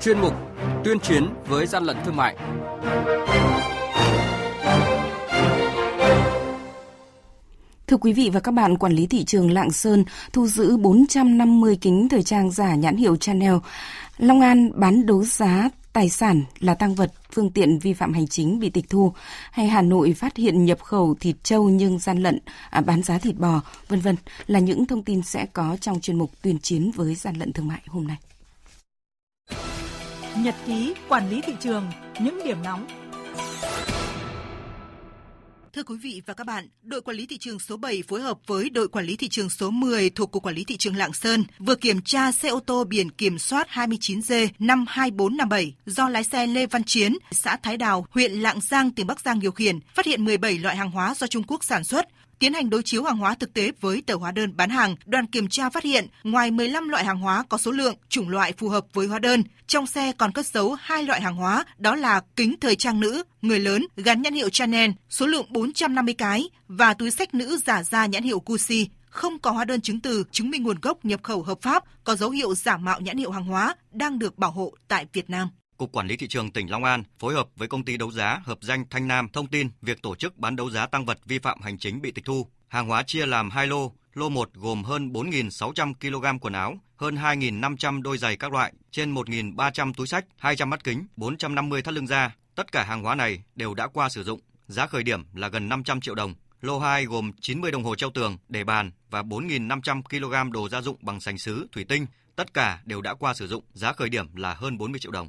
chuyên mục Tuyên chiến với gian lận thương mại. Thưa quý vị và các bạn, quản lý thị trường Lạng Sơn thu giữ 450 kính thời trang giả nhãn hiệu Chanel. Long An bán đấu giá tài sản là tăng vật, phương tiện vi phạm hành chính bị tịch thu, hay Hà Nội phát hiện nhập khẩu thịt trâu nhưng gian lận, à, bán giá thịt bò, vân vân là những thông tin sẽ có trong chuyên mục tuyên chiến với gian lận thương mại hôm nay. Nhật ký quản lý thị trường, những điểm nóng. Thưa quý vị và các bạn, đội quản lý thị trường số 7 phối hợp với đội quản lý thị trường số 10 thuộc Cục Quản lý Thị trường Lạng Sơn vừa kiểm tra xe ô tô biển kiểm soát 29G 52457 do lái xe Lê Văn Chiến, xã Thái Đào, huyện Lạng Giang, tỉnh Bắc Giang điều khiển, phát hiện 17 loại hàng hóa do Trung Quốc sản xuất, Tiến hành đối chiếu hàng hóa thực tế với tờ hóa đơn bán hàng, đoàn kiểm tra phát hiện ngoài 15 loại hàng hóa có số lượng, chủng loại phù hợp với hóa đơn, trong xe còn cất giấu hai loại hàng hóa, đó là kính thời trang nữ, người lớn gắn nhãn hiệu Chanel, số lượng 450 cái và túi sách nữ giả da nhãn hiệu Gucci không có hóa đơn chứng từ chứng minh nguồn gốc nhập khẩu hợp pháp, có dấu hiệu giả mạo nhãn hiệu hàng hóa đang được bảo hộ tại Việt Nam. Cục Quản lý Thị trường tỉnh Long An phối hợp với công ty đấu giá hợp danh Thanh Nam thông tin việc tổ chức bán đấu giá tăng vật vi phạm hành chính bị tịch thu. Hàng hóa chia làm hai lô, lô 1 gồm hơn 4.600 kg quần áo, hơn 2.500 đôi giày các loại, trên 1.300 túi sách, 200 mắt kính, 450 thắt lưng da. Tất cả hàng hóa này đều đã qua sử dụng. Giá khởi điểm là gần 500 triệu đồng. Lô 2 gồm 90 đồng hồ treo tường, để bàn và 4.500 kg đồ gia dụng bằng sành sứ, thủy tinh. Tất cả đều đã qua sử dụng, giá khởi điểm là hơn 40 triệu đồng.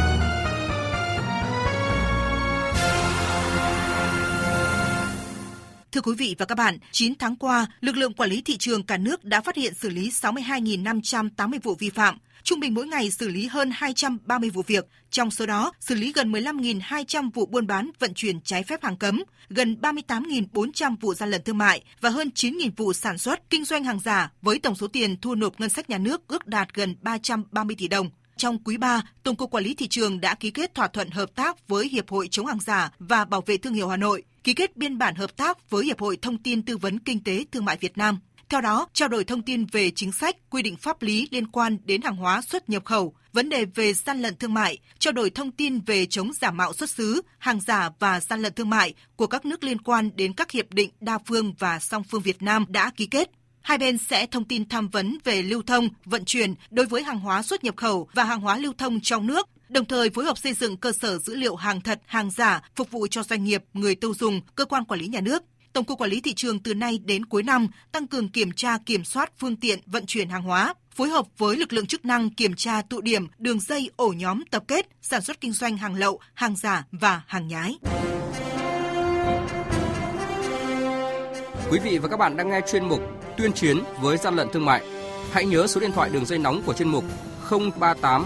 Thưa quý vị và các bạn, 9 tháng qua, lực lượng quản lý thị trường cả nước đã phát hiện xử lý 62.580 vụ vi phạm, trung bình mỗi ngày xử lý hơn 230 vụ việc, trong số đó xử lý gần 15.200 vụ buôn bán vận chuyển trái phép hàng cấm, gần 38.400 vụ gian lận thương mại và hơn 9.000 vụ sản xuất, kinh doanh hàng giả với tổng số tiền thu nộp ngân sách nhà nước ước đạt gần 330 tỷ đồng. Trong quý 3, Tổng cục Quản lý thị trường đã ký kết thỏa thuận hợp tác với Hiệp hội chống hàng giả và bảo vệ thương hiệu Hà Nội, ký kết biên bản hợp tác với Hiệp hội Thông tin Tư vấn Kinh tế Thương mại Việt Nam. Theo đó, trao đổi thông tin về chính sách, quy định pháp lý liên quan đến hàng hóa xuất nhập khẩu, vấn đề về gian lận thương mại, trao đổi thông tin về chống giả mạo xuất xứ, hàng giả và gian lận thương mại của các nước liên quan đến các hiệp định đa phương và song phương Việt Nam đã ký kết. Hai bên sẽ thông tin tham vấn về lưu thông, vận chuyển đối với hàng hóa xuất nhập khẩu và hàng hóa lưu thông trong nước, đồng thời phối hợp xây dựng cơ sở dữ liệu hàng thật, hàng giả phục vụ cho doanh nghiệp, người tiêu dùng, cơ quan quản lý nhà nước. Tổng cục Quản lý thị trường từ nay đến cuối năm tăng cường kiểm tra kiểm soát phương tiện vận chuyển hàng hóa, phối hợp với lực lượng chức năng kiểm tra tụ điểm, đường dây, ổ nhóm tập kết, sản xuất kinh doanh hàng lậu, hàng giả và hàng nhái. Quý vị và các bạn đang nghe chuyên mục Tuyên chiến với gian lận thương mại. Hãy nhớ số điện thoại đường dây nóng của chuyên mục 038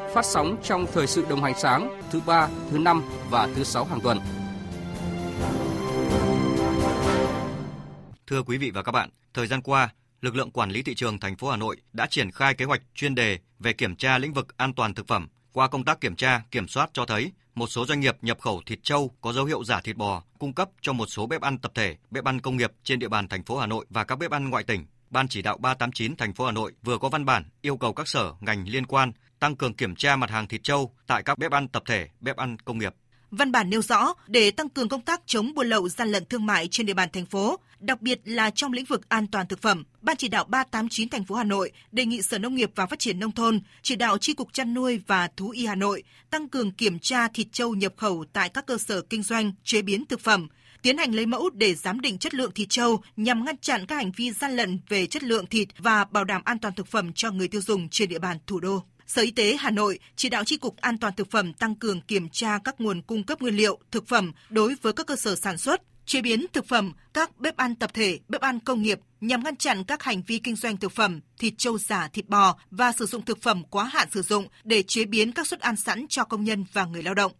phát sóng trong thời sự đồng hành sáng thứ ba, thứ năm và thứ sáu hàng tuần. Thưa quý vị và các bạn, thời gian qua, lực lượng quản lý thị trường thành phố Hà Nội đã triển khai kế hoạch chuyên đề về kiểm tra lĩnh vực an toàn thực phẩm. Qua công tác kiểm tra, kiểm soát cho thấy một số doanh nghiệp nhập khẩu thịt trâu có dấu hiệu giả thịt bò cung cấp cho một số bếp ăn tập thể, bếp ăn công nghiệp trên địa bàn thành phố Hà Nội và các bếp ăn ngoại tỉnh. Ban chỉ đạo 389 thành phố Hà Nội vừa có văn bản yêu cầu các sở ngành liên quan tăng cường kiểm tra mặt hàng thịt trâu tại các bếp ăn tập thể, bếp ăn công nghiệp. Văn bản nêu rõ để tăng cường công tác chống buôn lậu gian lận thương mại trên địa bàn thành phố, đặc biệt là trong lĩnh vực an toàn thực phẩm, Ban chỉ đạo 389 thành phố Hà Nội đề nghị Sở Nông nghiệp và Phát triển nông thôn chỉ đạo Chi cục chăn nuôi và thú y Hà Nội tăng cường kiểm tra thịt trâu nhập khẩu tại các cơ sở kinh doanh chế biến thực phẩm, tiến hành lấy mẫu để giám định chất lượng thịt trâu nhằm ngăn chặn các hành vi gian lận về chất lượng thịt và bảo đảm an toàn thực phẩm cho người tiêu dùng trên địa bàn thủ đô. Sở Y tế Hà Nội chỉ đạo Chi cục An toàn thực phẩm tăng cường kiểm tra các nguồn cung cấp nguyên liệu, thực phẩm đối với các cơ sở sản xuất, chế biến thực phẩm, các bếp ăn tập thể, bếp ăn công nghiệp nhằm ngăn chặn các hành vi kinh doanh thực phẩm, thịt trâu giả, thịt bò và sử dụng thực phẩm quá hạn sử dụng để chế biến các suất ăn sẵn cho công nhân và người lao động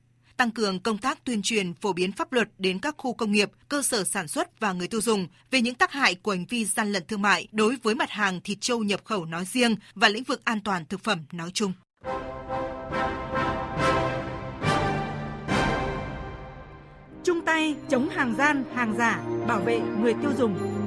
tăng cường công tác tuyên truyền phổ biến pháp luật đến các khu công nghiệp, cơ sở sản xuất và người tiêu dùng về những tác hại của hành vi gian lận thương mại đối với mặt hàng thịt trâu nhập khẩu nói riêng và lĩnh vực an toàn thực phẩm nói chung. Chung tay chống hàng gian, hàng giả, bảo vệ người tiêu dùng.